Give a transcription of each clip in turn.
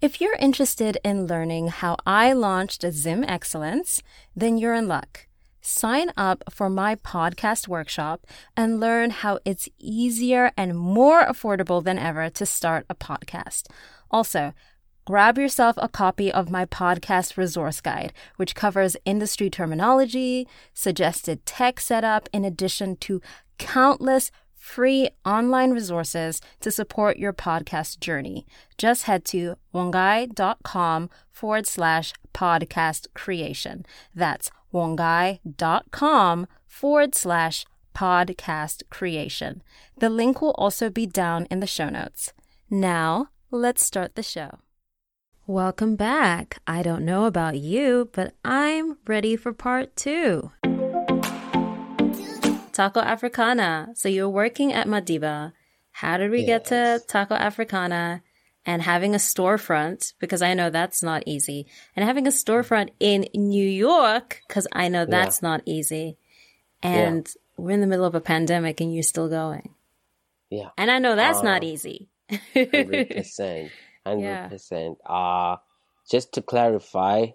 If you're interested in learning how I launched Zim Excellence, then you're in luck. Sign up for my podcast workshop and learn how it's easier and more affordable than ever to start a podcast. Also, grab yourself a copy of my podcast resource guide, which covers industry terminology, suggested tech setup, in addition to countless free online resources to support your podcast journey. Just head to wongai.com forward slash podcast creation. That's wongai.com forward slash podcast creation. The link will also be down in the show notes. Now, let's start the show. Welcome back. I don't know about you, but I'm ready for part two. Taco Africana. So you're working at Madiba. How did we yes. get to Taco Africana and having a storefront? Because I know that's not easy. And having a storefront in New York, because I know that's yeah. not easy. And yeah. we're in the middle of a pandemic and you're still going. Yeah. And I know that's uh, not easy. 100%. 100%. Yeah. Uh, just to clarify,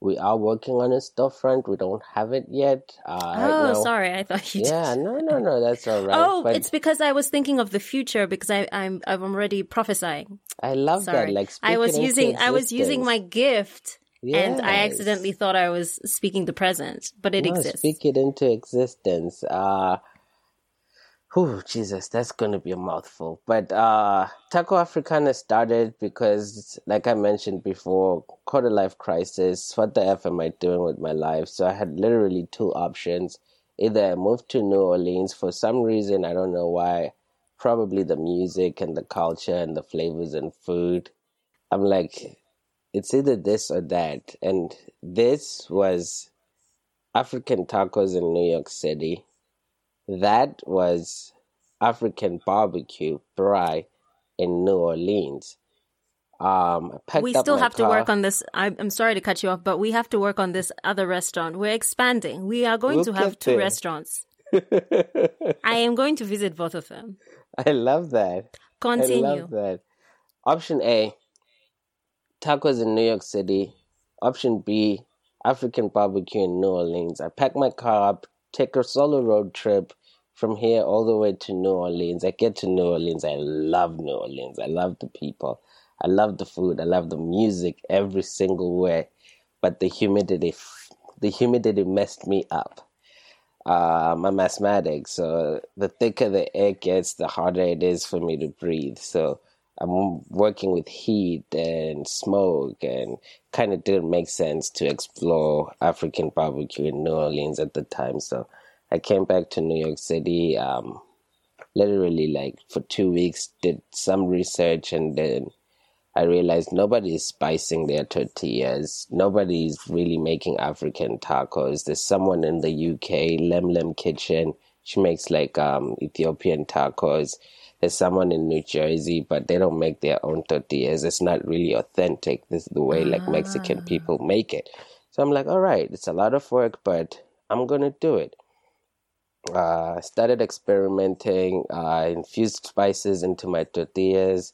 we are working on a storefront. We don't have it yet. Uh, oh, right sorry. I thought you. Yeah, did. no, no, no. That's all right. Oh, but it's because I was thinking of the future because I, I'm I'm already prophesying. I love sorry. that. Like I was using. I was using my gift. Yes. And I accidentally thought I was speaking the present, but it no, exists. Speak it into existence. Uh, Oh, Jesus, that's going to be a mouthful. But uh, Taco Africana started because, like I mentioned before, quarter life crisis. What the F am I doing with my life? So I had literally two options. Either I moved to New Orleans for some reason, I don't know why, probably the music and the culture and the flavors and food. I'm like, it's either this or that. And this was African tacos in New York City that was African barbecue fry in New Orleans. Um, we still have car. to work on this. I'm, I'm, sorry to cut you off, but we have to work on this other restaurant. We're expanding. We are going we'll to have two restaurants. I am going to visit both of them. I love that. Continue. I love that. Option A, tacos in New York City. Option B, African barbecue in New Orleans. I pack my car up, take a solo road trip from here all the way to New Orleans. I get to New Orleans. I love New Orleans. I love the people. I love the food. I love the music every single way. But the humidity, the humidity messed me up. Um, I'm asthmatic, so the thicker the air gets, the harder it is for me to breathe. So I'm working with heat and smoke, and kind of didn't make sense to explore African barbecue in New Orleans at the time. So I came back to New York City, um, literally like for two weeks, did some research, and then I realized nobody's spicing their tortillas. Nobody's really making African tacos. There's someone in the UK, Lem Lem Kitchen. She makes like um, Ethiopian tacos. There's someone in New Jersey, but they don't make their own tortillas. It's not really authentic. This is the way like Mexican ah. people make it. So I'm like, all right, it's a lot of work, but I'm gonna do it uh, started experimenting. I infused spices into my tortillas.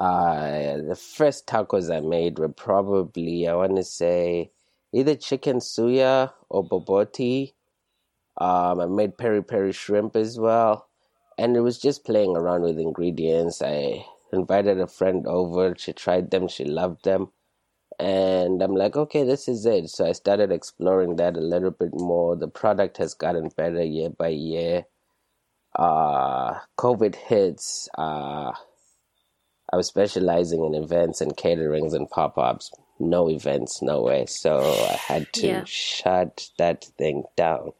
Uh, the first tacos I made were probably, I want to say, either chicken suya or bobotie. Um, I made peri peri shrimp as well. And it was just playing around with ingredients. I invited a friend over. She tried them. She loved them and I'm like, okay, this is it. So I started exploring that a little bit more. The product has gotten better year by year. Uh, COVID hits. Uh, I was specializing in events and caterings and pop ups. No events, no way. So I had to yeah. shut that thing down.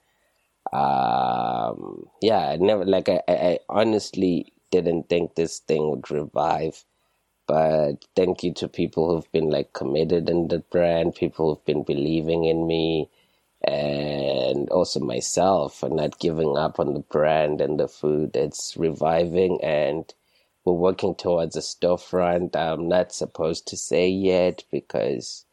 Um, yeah, I never, like, I, I honestly didn't think this thing would revive but thank you to people who've been like committed in the brand, people who've been believing in me, and also myself for not giving up on the brand and the food. It's reviving, and we're working towards a storefront. I'm not supposed to say yet because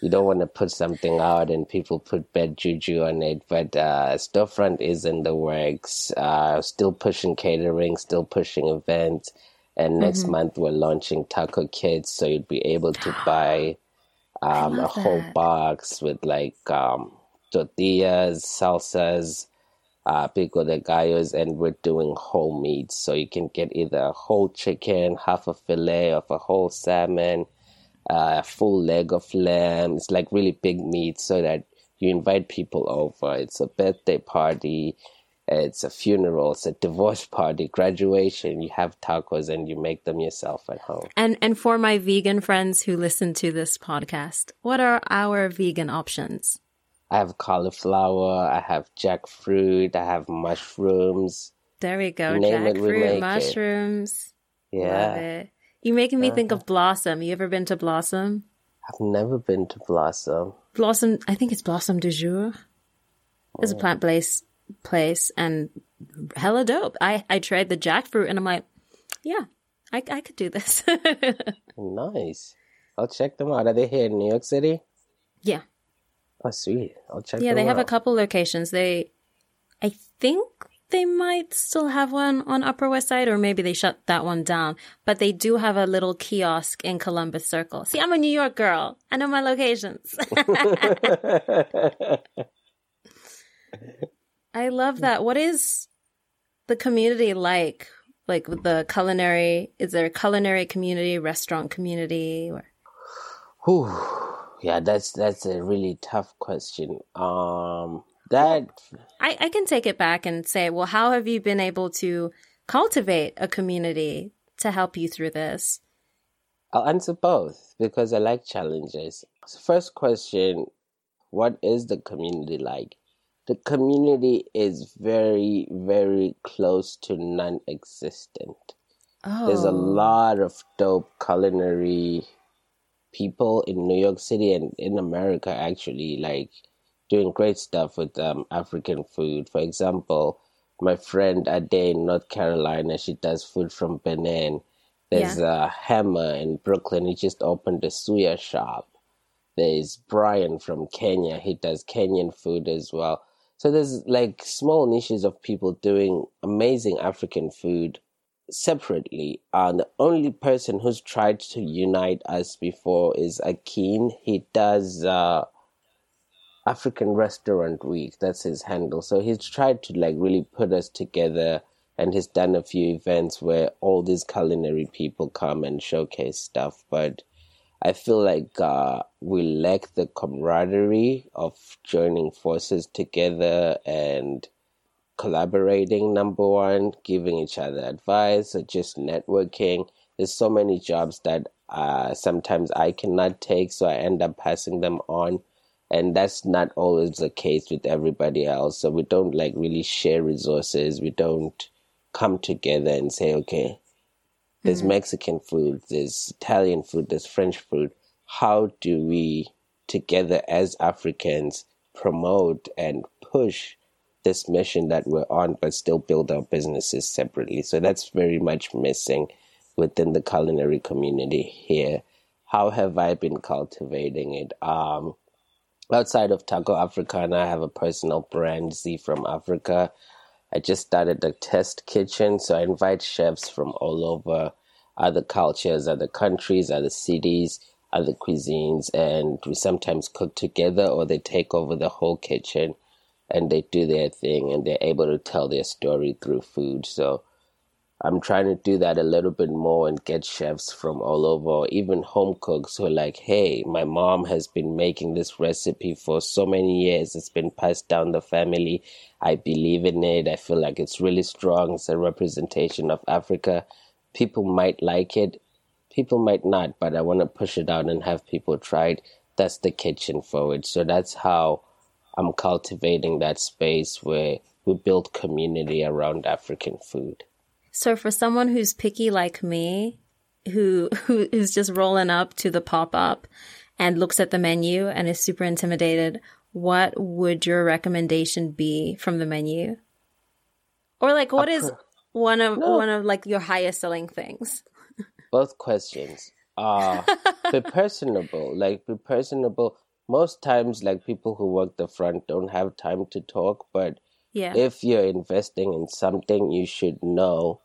you don't want to put something out and people put bad juju on it. But uh, storefront is in the works. Uh, still pushing catering, still pushing events And next mm-hmm. month we're launching taco kits, so you'd be able to buy um, a whole that. box with like um, tortillas, salsas, uh, pico de gallos, and we're doing whole meats. So you can get either a whole chicken, half a fillet of a whole salmon, uh, a full leg of lamb. It's like really big meat so that you invite people over. It's a birthday party. It's a funeral. It's a divorce party, graduation. You have tacos and you make them yourself at home. And and for my vegan friends who listen to this podcast, what are our vegan options? I have cauliflower, I have jackfruit, I have mushrooms. There we go. Jackfruit, mushrooms. It. Yeah. You're making me uh-huh. think of Blossom. You ever been to Blossom? I've never been to Blossom. Blossom, I think it's Blossom du Jour. It's a oh. plant place, place and hella dope. I, I tried the jackfruit and I'm like, yeah, I, I could do this. nice. I'll check them out. Are they here in New York City? Yeah. Oh, sweet. I'll check. Yeah, they have a couple locations. They, I think they might still have one on Upper West Side, or maybe they shut that one down. But they do have a little kiosk in Columbus Circle. See, I'm a New York girl. I know my locations. I love that. What is the community like? Like the culinary, is there a culinary community, restaurant community? Or? Whew yeah, that's that's a really tough question. Um, that I, I can take it back and say, well, how have you been able to cultivate a community to help you through this? Oh, I'll answer both because I like challenges. First question What is the community like? The community is very, very close to non existent. Oh. There's a oh. lot of dope culinary people in New York City and in America actually like doing great stuff with um, African food. For example, my friend Ade in North Carolina, she does food from Benin. There's yeah. a Hammer in Brooklyn. He just opened a suya shop. There's Brian from Kenya. He does Kenyan food as well. So there's like small niches of people doing amazing African food separately. And the only person who's tried to unite us before is Akin. He does uh, African Restaurant Week. That's his handle. So he's tried to like really put us together and he's done a few events where all these culinary people come and showcase stuff. But I feel like uh, we lack the camaraderie of joining forces together and collaborating, number one, giving each other advice, or just networking. There's so many jobs that uh, sometimes I cannot take, so I end up passing them on. And that's not always the case with everybody else. So we don't like really share resources. We don't come together and say, okay, there's mm-hmm. Mexican food, there's Italian food, there's French food. How do we together as Africans promote and push this mission that we're on, but still build our businesses separately. So that's very much missing within the culinary community here. How have I been cultivating it? Um, outside of Taco Africana, I have a personal brand, Z from Africa. I just started a test kitchen, so I invite chefs from all over other cultures, other countries, other cities, other cuisines, and we sometimes cook together or they take over the whole kitchen and they do their thing and they're able to tell their story through food. So I'm trying to do that a little bit more and get chefs from all over, even home cooks who are like, hey, my mom has been making this recipe for so many years. It's been passed down the family. I believe in it. I feel like it's really strong. It's a representation of Africa. People might like it, people might not, but I want to push it out and have people try it. That's the kitchen forward. So that's how I'm cultivating that space where we build community around African food. So for someone who's picky like me, who who is just rolling up to the pop up and looks at the menu and is super intimidated, what would your recommendation be from the menu? Or like what is one of no. one of like your highest selling things? Both questions. Uh be personable. Like be personable most times like people who work the front don't have time to talk but yeah. if you're investing in something you should know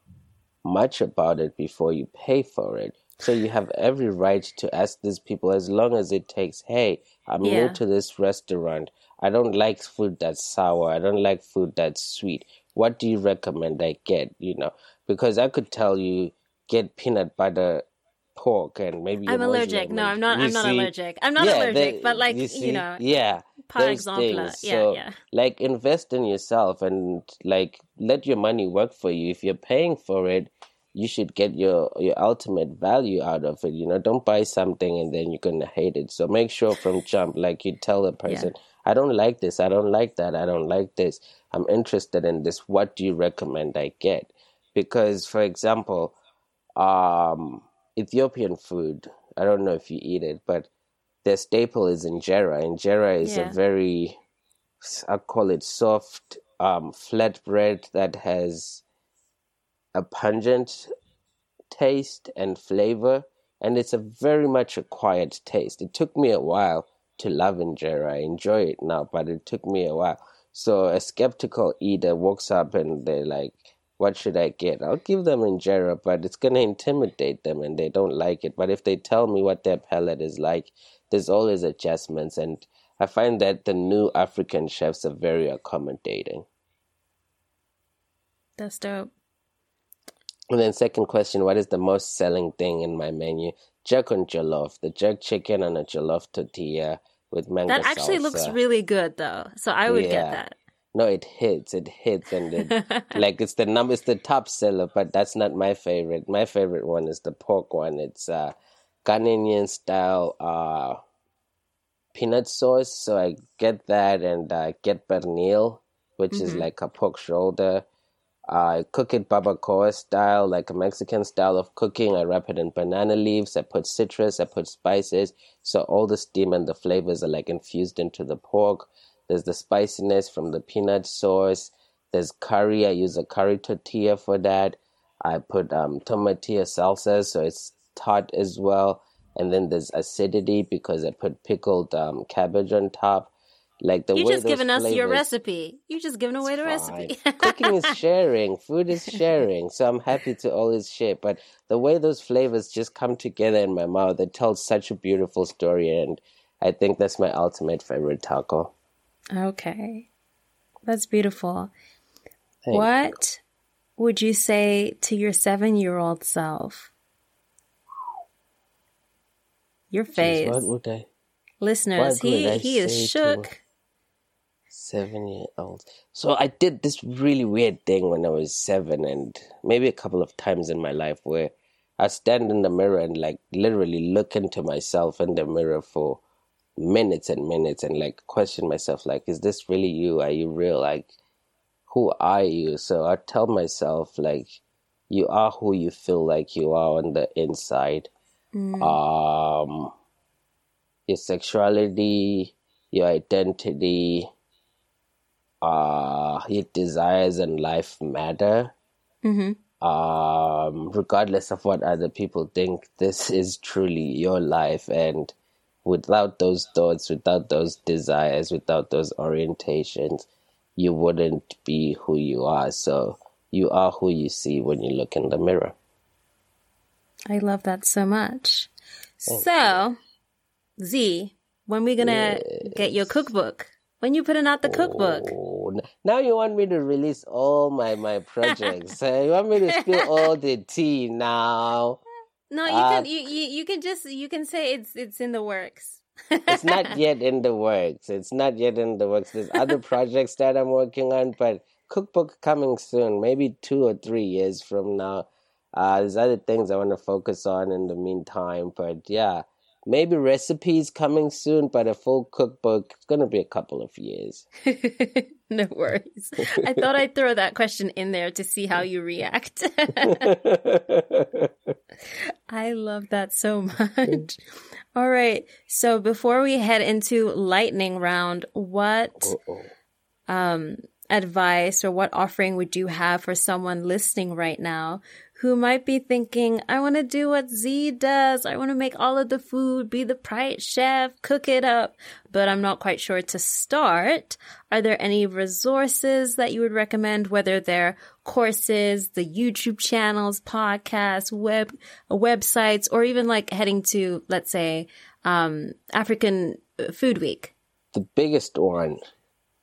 much about it before you pay for it. So you have every right to ask these people as long as it takes, hey, I'm Yeah. new to this restaurant. I don't like food that's sour. I don't like food that's sweet. What do you recommend I get? You know, because I could tell you get peanut butter pork and maybe I'm allergic. No, I'm not. you I'm not see? allergic. I'm not Yeah, allergic, the- but like you, see? know, yeah, par those exemple, things. yeah, so, yeah. like, invest in yourself and like let your money work for you. If you're paying for it, you should get your your ultimate value out of it. You know, don't buy something and then you're gonna hate it. So make sure from jump, like you tell the person, I don't like this, I don't like that, I don't like this. I'm interested in this. What do you recommend I get? Because, for example, um, Ethiopian food. I don't know if you eat it, but their staple is injera. Injera is Yeah. a very, I call it soft, um, flat bread that has a pungent taste and flavor, and it's a very much acquired taste. It took me a while to love injera. I enjoy it now, but it took me a while. So a skeptical eater walks up and they're like, "What should I get?" I'll give them injera, but it's gonna intimidate them, and they don't like it. But if they tell me what their palate is like, there's always adjustments, and I find that the new African chefs are very accommodating. That's dope. And then second question, what is the most selling thing in my menu? Jerk on jollof, the jerk chicken on a jollof tortilla with mango That actually looks really good, though. So I would Yeah. get that. No, it hits, it hits, and it, like it's the number, it's the top seller, but that's not my favorite. My favorite one is the pork one. It's uh, Ghanaian style uh, peanut sauce. So I get that and uh, get pernil, which is Mhm. like a pork shoulder. I cook it barbacoa style, like a Mexican style of cooking. I wrap it in banana leaves. I put citrus. I put spices. So all the steam and the flavors are like infused into the pork. There's the spiciness from the peanut sauce. There's curry. I use a curry tortilla for that. I put um, tomatillo salsa, so it's tart as well. And then there's acidity because I put pickled um, cabbage on top. Like the You just giving us your recipe. You just giving away the fine. recipe. Cooking is sharing. Food is sharing. So I'm happy to always share. But the way those flavors just come together in my mouth, it tells such a beautiful story. And I think that's my ultimate favorite taco. Okay. That's beautiful. What would you say to your seven year old self? Your Jeez, face. what would I? Listeners, he I he is shook. Seven year old. So I did this really weird thing when I was seven, and maybe a couple of times in my life where I stand in the mirror and like literally look into myself in the mirror for minutes and minutes and like question myself like, is this really you? Are you real? Like, who are you? So I tell myself like, you are who you feel like you are on the inside. Um, your sexuality, your identity, uh, your desires and life matter. hmm Um, regardless of what other people think, this is truly your life. And without those thoughts, without those desires, without those orientations, you wouldn't be who you are. So you are who you see when you look in the mirror. I love that so much. So, Z, when we gonna get your cookbook? When you putting out the cookbook? Oh, now you want me to release all my my projects. You want me to spill all the tea now? No, you Uh, can you, you you can just you can say it's it's in the works. It's not yet in the works. It's not yet in the works. There's other projects that I'm working on, but cookbook coming soon, maybe two or three years from now. Uh, there's other things I want to focus on in the meantime, but yeah, maybe recipes coming soon, but a full cookbook, it's gonna be a couple of years. no worries. I thought I'd throw that question in there to see how you react. I love that so much. All right. So before we head into lightning round, what Uh-oh. um, advice or what offering would you have for someone listening right now who might be thinking, I want to do what Z does. I want to make all of the food, be the private chef, cook it up, but I'm not quite sure to start. Are there any resources that you would recommend, whether they're courses, the YouTube channels, podcasts, web, websites, or even like heading to, let's say, um, African Food Week? The biggest one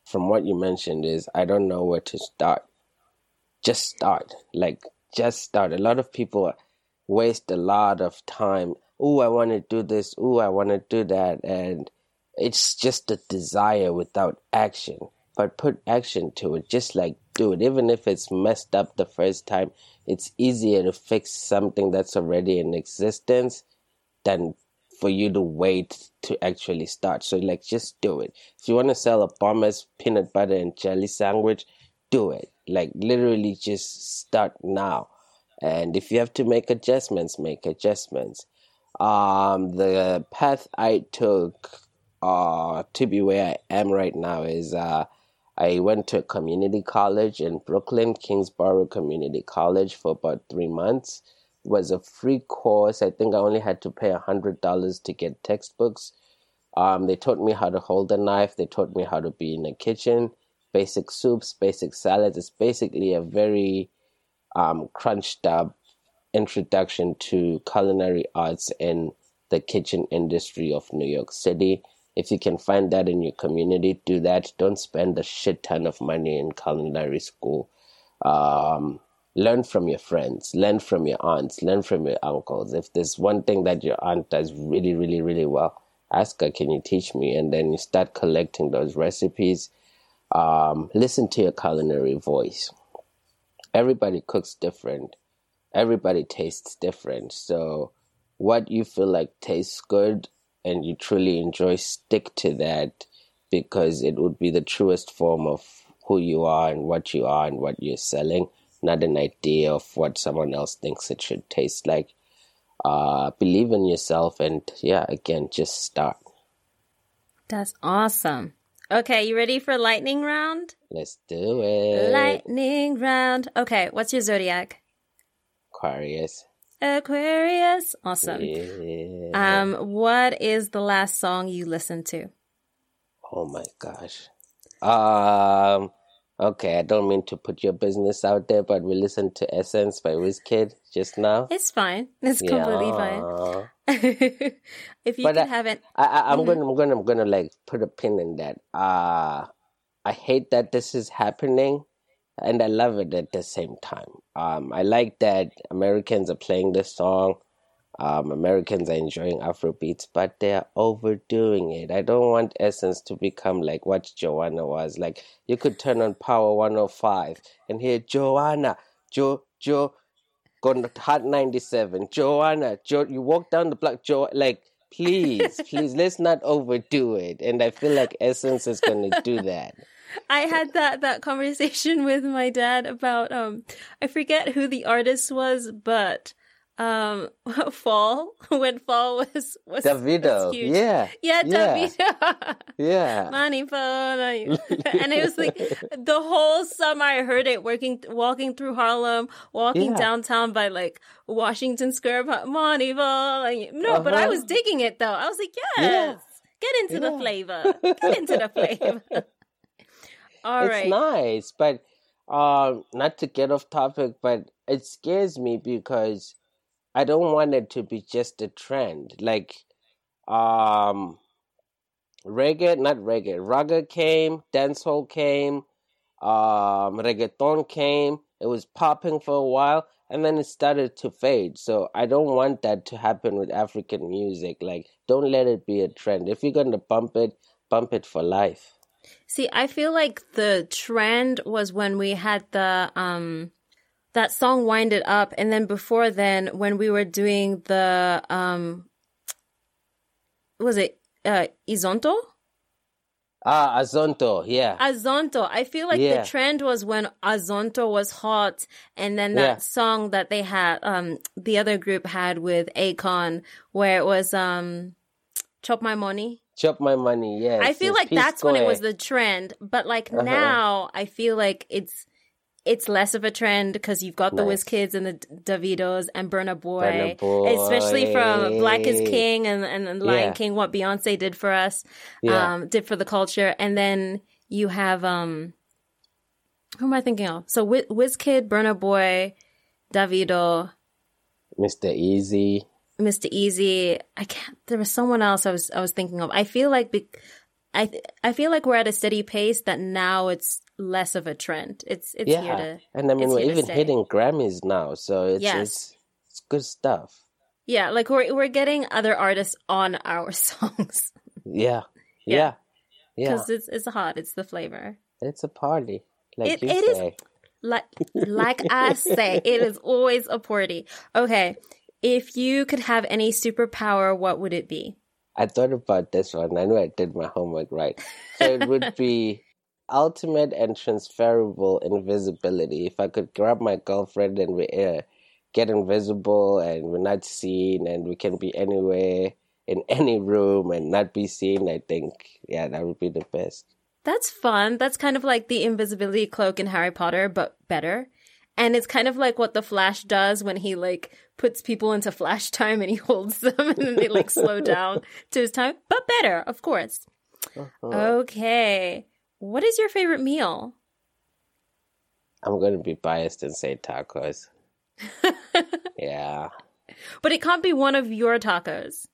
from what you mentioned is I don't know where to start. Just start. Like, just start. A lot of people waste a lot of time. Oh, I want to do this. Oh, I want to do that. And it's just a desire without action. But put action to it. Just like do it. Even if it's messed up the first time, it's easier to fix something that's already in existence than for you to wait to actually start. So like just do it. If you want to sell a Bombas peanut butter and jelly sandwich, do it. Like literally just start now. And if you have to make adjustments, make adjustments. Um, the path I took uh, to be where I am right now is uh, I went to a community college in Brooklyn, Kingsborough Community College, for about three months. It was a free course. I think I only had to pay a hundred dollars to get textbooks. Um, they taught me how to hold a knife. They taught me how to be in a kitchen, basic soups, basic salads. It's basically a very um, crunched up introduction to culinary arts in the kitchen industry of New York City. If you can find that in your community, do that. Don't spend a shit ton of money in culinary school. Um, learn from your friends, learn from your aunts, learn from your uncles. If there's one thing that your aunt does really, really, really well, ask her, can you teach me? And then you start collecting those recipes. Um, listen to your culinary voice. Everybody cooks different. Everybody tastes different. So what you feel like tastes good and you truly enjoy, stick to that because it would be the truest form of who you are and what you are and what you're selling, not an idea of what someone else thinks it should taste like. Uh, believe in yourself and yeah, again, just start. That's awesome. Okay, you ready for lightning round? Let's do it. Lightning round. Okay, what's your zodiac? Aquarius. Aquarius. Awesome. Yeah. Um, what is the last song you listened to? Oh my gosh. Um. Okay, I don't mean to put your business out there, but we listened to Essence by Wizkid just now. It's fine. It's completely fine. If you But can I- have it, I, I, I'm Mhm. gonna, I'm gonna, I'm gonna like put a pin in that. Uh I hate that this is happening, and I love it at the same time. Um, I like that Americans are playing this song. Um, Americans are enjoying Afrobeats, but they are overdoing it. I don't want Essence to become like what Joanna was. Like you could turn on Power 105 and hear Joanna, Jo, Jo, going to Hot 97, Joanna, Jo. You walk down the block, Jo. Like please, please, let's not overdo it. And I feel like Essence is gonna do that. I had that that conversation with my dad about um I forget who the artist was, but um Fall when Fall was was, Davido, was huge. yeah, Yeah, yeah. Davido. yeah. Money you. and it was like the whole summer I heard it working walking through Harlem, walking Yeah. downtown by like Washington Square money you. No, but I Uh-huh. was digging it though. I was like, Yeah. yes. Get into the flavor. Get into the flavor. All it's right. nice, but um, not to get off topic, but it scares me because I don't want it to be just a trend. Like, um, reggae, not reggae, raga came, dancehall came, um, reggaeton came. It was popping for a while, and then it started to fade. So I don't want that to happen with African music. Like, don't let it be a trend. If you're gonna bump it, bump it for life. See, I feel like the trend was when we had the um that song Wind It Up and then before then when we were doing the um was it uh Izonto? Ah, Azonto, yeah. Azonto. I feel like Yeah. the trend was when Azonto was hot and then that Yeah. song that they had um the other group had with Akon where it was um Chop My Money. Chop my money, yes. I feel yes, like that's when it was the trend, but like Uh-huh. now I feel like it's it's less of a trend because you've got the Nice. Wizkids and the Davidos and Burna Boy, Boy. especially from Black is King and, and, and Lion Yeah. King, what Beyonce did for us, Yeah. um, did for the culture. And then you have, um, who am I thinking of? So Wiz- Kid, Burna Boy, Davido, Mr. Eazi. Mr. Eazi. I can't. There was someone else I was I was thinking of. I feel like be, I I feel like we're at a steady pace that now it's less of a trend. It's it's here yeah. to and I mean, we're even hitting Grammys now, so it's, Yes. it's, it's good stuff. yeah. Like we're we're getting other artists on our songs Yeah. Yeah. Yeah. Yeah. because it's it's hot. It's the flavor. It's a party. Like It- it is-. Like like I say, it is always a party. Okay, if you could have any superpower, what would it be? I thought about this one. I knew I did my homework right. So it would be ultimate and transferable invisibility. If I could grab my girlfriend and we uh, get invisible and we're not seen and we can be anywhere in any room and not be seen, I think, yeah, that would be the best. That's fun. That's kind of like the invisibility cloak in Harry Potter, but better. And it's kind of like what the Flash does when he like puts people into flash time and he holds them and then they like slow down to his time, but better, of course. Uh-huh. Okay. What is your favorite meal? I'm going to be biased and say tacos. yeah. But it can't be one of your tacos.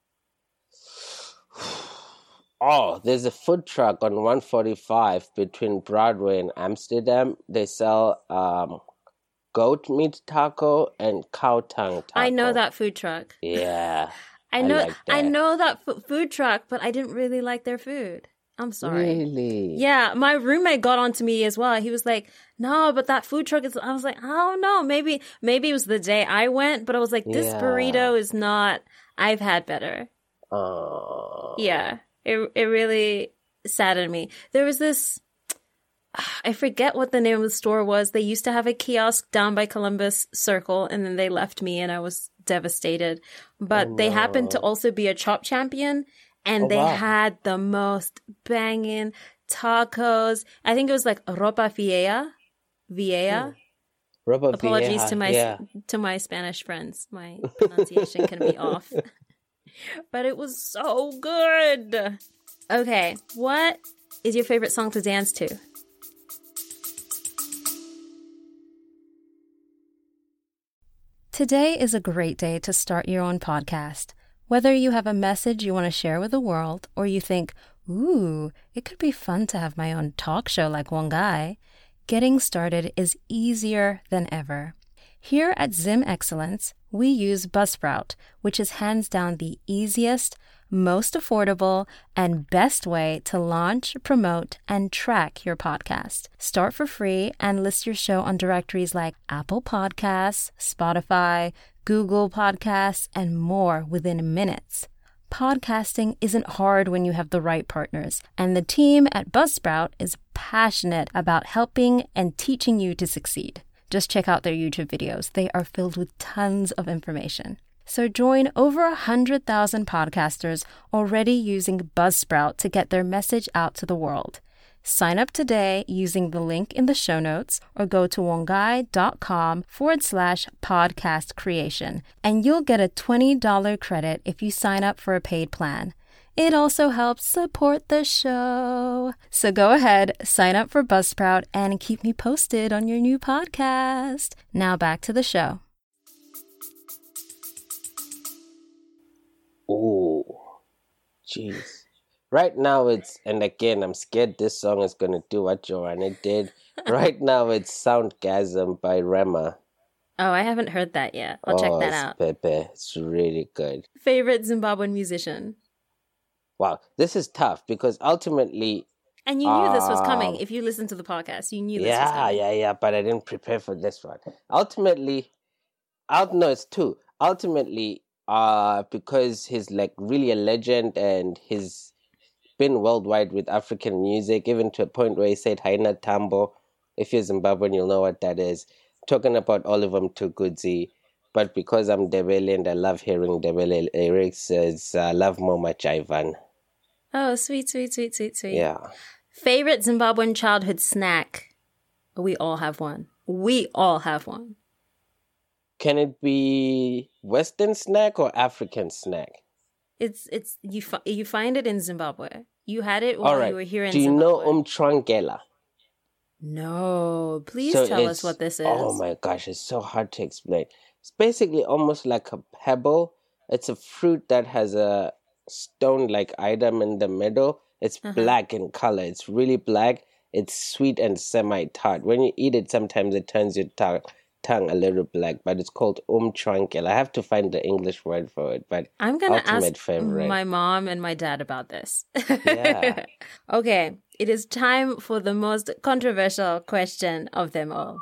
Oh, there's a food truck on 145 between Broadway and Amsterdam. They sell um, goat meat taco and cow tongue taco. I know that food truck. Yeah. I I know like I that. know that f- food truck, but I didn't really like their food. I'm sorry. Really? Yeah, my roommate got onto me as well. He was like, "No, but that food truck is." I was like, "I don't know. Maybe, maybe it was the day I went, but I was like, this Yeah. burrito is not. I've had better. Oh. Yeah, it it really saddened me. There was this. I forget what the name of the store was. They used to have a kiosk down by Columbus Circle, and then they left me, and I was devastated. But Oh, they happened to oh, also be a chop champion, and Oh, they wow. had the most banging tacos. I think it was like ropa vieja, vieja. Hmm. Rubber Apologies Vieja, to my Yeah. to my Spanish friends. My pronunciation can be off. But it was so good. Okay, what is your favorite song to dance to? Today is a great day to start your own podcast. Whether you have a message you want to share with the world or you think, ooh, it could be fun to have my own talk show like one guy, getting started is easier than ever. Here at Zim Excellence, we use Buzzsprout, which is hands down the easiest, most affordable, and best way to launch, promote, and track your podcast. Start for free and list your show on directories like Apple Podcasts, Spotify, Google Podcasts, and more within minutes. Podcasting isn't hard when you have the right partners, and the team at Buzzsprout is passionate about helping and teaching you to succeed. Just check out their YouTube videos. They are filled with tons of information. So join over 100,000 podcasters already using Buzzsprout to get their message out to the world. Sign up today using the link in the show notes or go to wongai.com forward slash podcast creation, and you'll get a $20 credit if you sign up for a paid plan. It also helps support the show. So go ahead, sign up for Buzzsprout, and keep me posted on your new podcast. Now back to the show. Ooh. Jeez. Right now it's and again I'm scared this song is gonna do what Joanna did. right now it's Soundgasm by Rema. Oh, I haven't heard that yet. I'll check oh, that it's out. Pepe. It's really good. Favorite Zimbabwean musician? Wow, this is tough because ultimately And you knew this was coming. Um, If you listened to the podcast, you knew this was Yeah, coming. yeah, yeah, but I didn't prepare for this one. Ultimately, out no, it's two. Ultimately, uh, because he's like really a legend and he's been worldwide with African music, even to a point where he said Haina Tambo. If you're Zimbabwean, you'll know what that is. Talking about Oliver Mtukudzi. But because I'm Ndebele and I love hearing Ndebele lyrics, it's uh, Lovemore Majaivana. Oh, sweet, sweet, sweet, sweet, sweet. Yeah. Favorite Zimbabwean childhood snack? We all have one. We all have one. Can it be Western snack or African snack? It's it's you fi- you find it in Zimbabwe. You had it while right. you were here in Zimbabwe. Do you Zimbabwe. know umtrangela? no, please So tell us what this is. Oh my gosh, it's so hard to explain. It's basically almost like a pebble. It's a fruit that has a stone like item in the middle. It's Uh-huh. black in color. It's really black. It's sweet and semi tart. When you eat it, sometimes it turns your tongue tongue a little black, but it's called umtrankel. I have to find the English word for it, but I'm gonna ask favorite. my mom and my dad about this. Yeah. okay, it is time for the most controversial question of them all.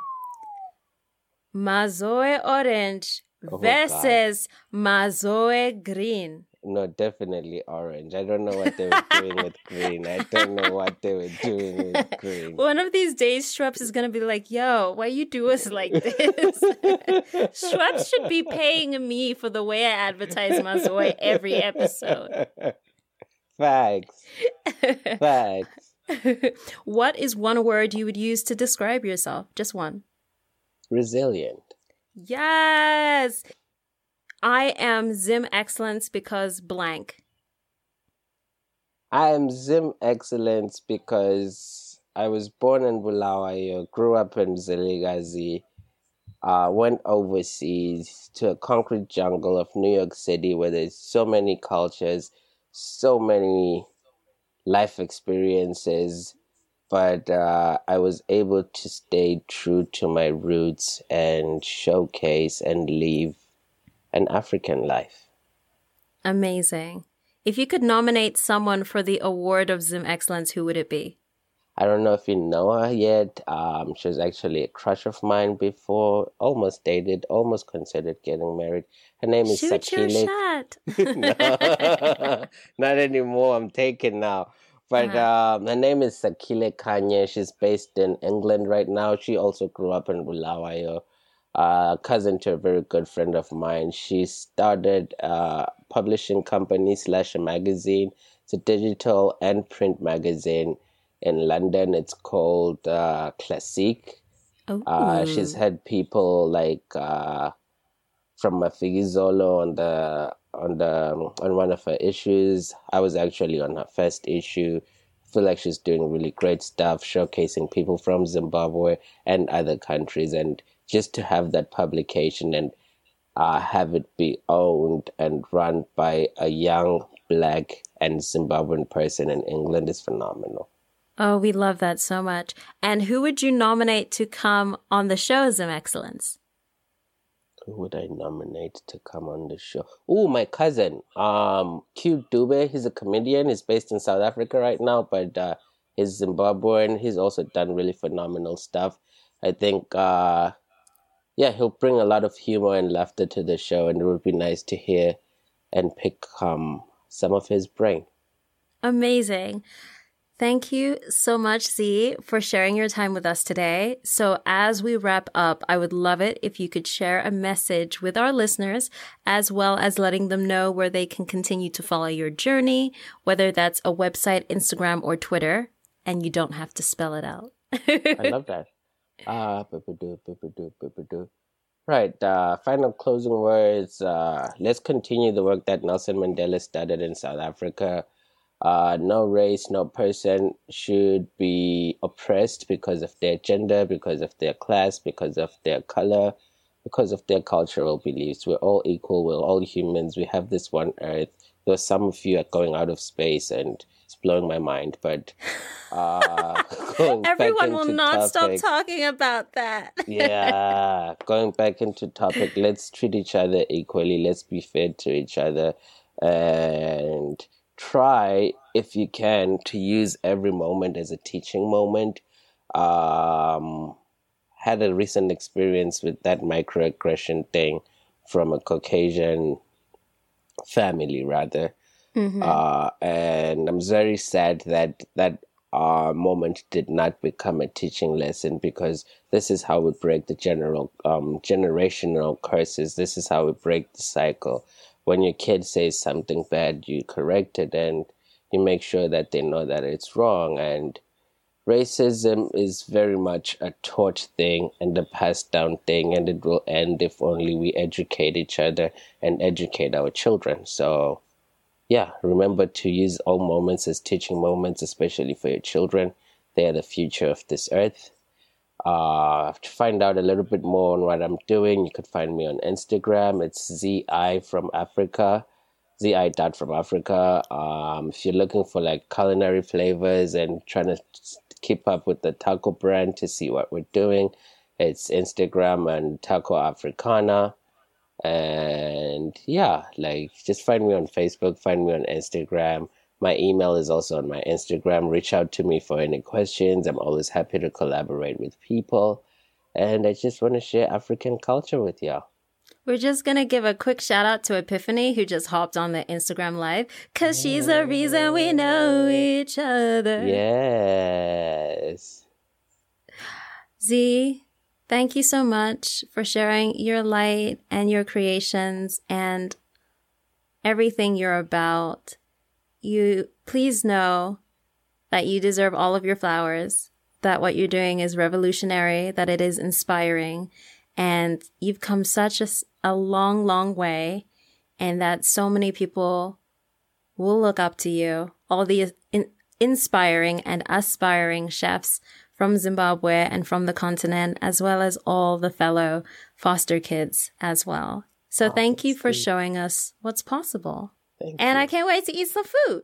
Mazoe orange Oh, God. versus Mazoe green. No, definitely orange. I don't know what they were doing with green. I don't know what they were doing with green. One of these days, Schweppes is gonna be like, "Yo, why you do us like this?" Schweppes should be paying me for the way I advertise Mazoe every episode. Facts. Facts. what is one word you would use to describe yourself? Just one. Resilient. Yes. I am Zim Excellence because blank. I am Zim Excellence because I was born in Bulawayo, grew up in Mzilikazi, uh, went overseas to a concrete jungle of New York City where there's so many cultures, so many life experiences, but uh, I was able to stay true to my roots and showcase and live an African life. Amazing. If you could nominate someone for the award of Zim Excellence, who would it be? I don't know if you know her yet. Um, she was actually a crush of mine before, almost dated, almost considered getting married. Her name is Shoot Sakile. no, not anymore. I'm taken now. But Uh-huh. um, her name is Sakile Kanye. She's based in England right now. She also grew up in Bulawayo. Uh, cousin to a very good friend of mine. She started a publishing company slash a magazine. It's a digital and print magazine in London. It's called uh, Classique. Oh, Uh, she's had people like uh, from Mafikizolo on the on the on one of her issues. I was actually on her first issue. I feel like she's doing really great stuff, showcasing people from Zimbabwe and other countries, and just to have that publication and uh, have it be owned and run by a young black and Zimbabwean person in England is phenomenal. Oh, we love that so much. And who would you nominate to come on the show, Zim Excellence? Who would I nominate to come on the show? Oh, my cousin, um, Q Dube. He's a comedian. He's based in South Africa right now, but uh, he's Zimbabwean. He's also done really phenomenal stuff. I think, uh, yeah, he'll bring a lot of humor and laughter to the show, and it would be nice to hear and pick um, some of his brain. Amazing. Thank you so much, Z, for sharing your time with us today. So, as we wrap up, I would love it if you could share a message with our listeners, as well as letting them know where they can continue to follow your journey, whether that's a website, Instagram, or Twitter, and you don't have to spell it out. I love that. Boop-a-doo. Right. Uh, final closing words. Uh, let's continue the work that Nelson Mandela started in South Africa. Uh, no race, no person should be oppressed because of their gender, because of their class, because of their color, because of their cultural beliefs. We're all equal. We're all humans. We have this one earth. Though some of you are going out of space and blowing my mind, but uh, Everyone will not topic- stop talking about that. yeah, going back into topic, let's treat each other equally. Let's be fair to each other and try, if you can, to use every moment as a teaching moment. Um, had a recent experience with that microaggression thing from a Caucasian family, rather. Uh, and I'm very sad that that uh, moment did not become a teaching lesson because this is how we break the general um, generational curses. This is how we break the cycle. When your kid says something bad, you correct it and you make sure that they know that it's wrong. And racism is very much a taught thing and a passed down thing, and it will end if only we educate each other and educate our children. So, yeah, remember to use all moments as teaching moments, especially for your children. They are the future of this earth. Uh, to find out a little bit more on what I'm doing, you could find me on Instagram. It's ZI from Africa, ZI dot from Africa. Um, if you're looking for like culinary flavors and trying to keep up with the taco brand to see what we're doing. It's Instagram and Taco Africana. And yeah, like just find me on Facebook, find me on Instagram. My email is also on my Instagram. Reach out to me for any questions. I'm always happy to collaborate with people. And I just want to share African culture with y'all. We're just going to give a quick shout out to Epiphany, who just hopped on the Instagram live, because she's the reason we know each other. Yes. Z, thank you so much for sharing your light and your creations and everything you're about. You please know that you deserve all of your flowers, that what you're doing is revolutionary, that it is inspiring, and you've come such a, a long, long way and that so many people will look up to you. All the in- inspiring and aspiring chefs from Zimbabwe and from the continent, as well as all the fellow foster kids as well. So oh, thank you for sweet. showing us what's possible. Thank and you. I can't wait to eat some food.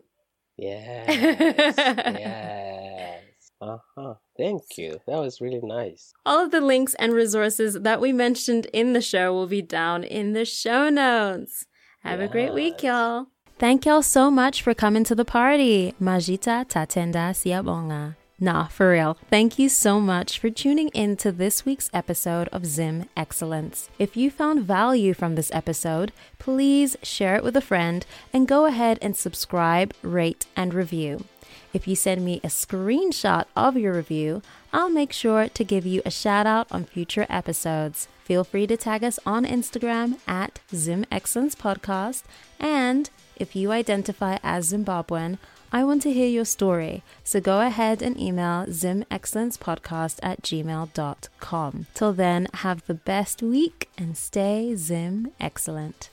Yes. yes. Uh huh. Thank you. That was really nice. All of the links and resources that we mentioned in the show will be down in the show notes. Have yes. a great week, y'all. Thank y'all so much for coming to the party. Majita Tatenda Siyabonga. Nah, for real. Thank you so much for tuning in to this week's episode of Zim Excellence. If you found value from this episode, please share it with a friend and go ahead and subscribe, rate, and review. If you send me a screenshot of your review, I'll make sure to give you a shout out on future episodes. Feel free to tag us on Instagram at Zim Excellence Podcast. And if you identify as Zimbabwean, I want to hear your story. So go ahead and email zimexcellencepodcast at gmail.com. Till then, have the best week and stay Zim excellent.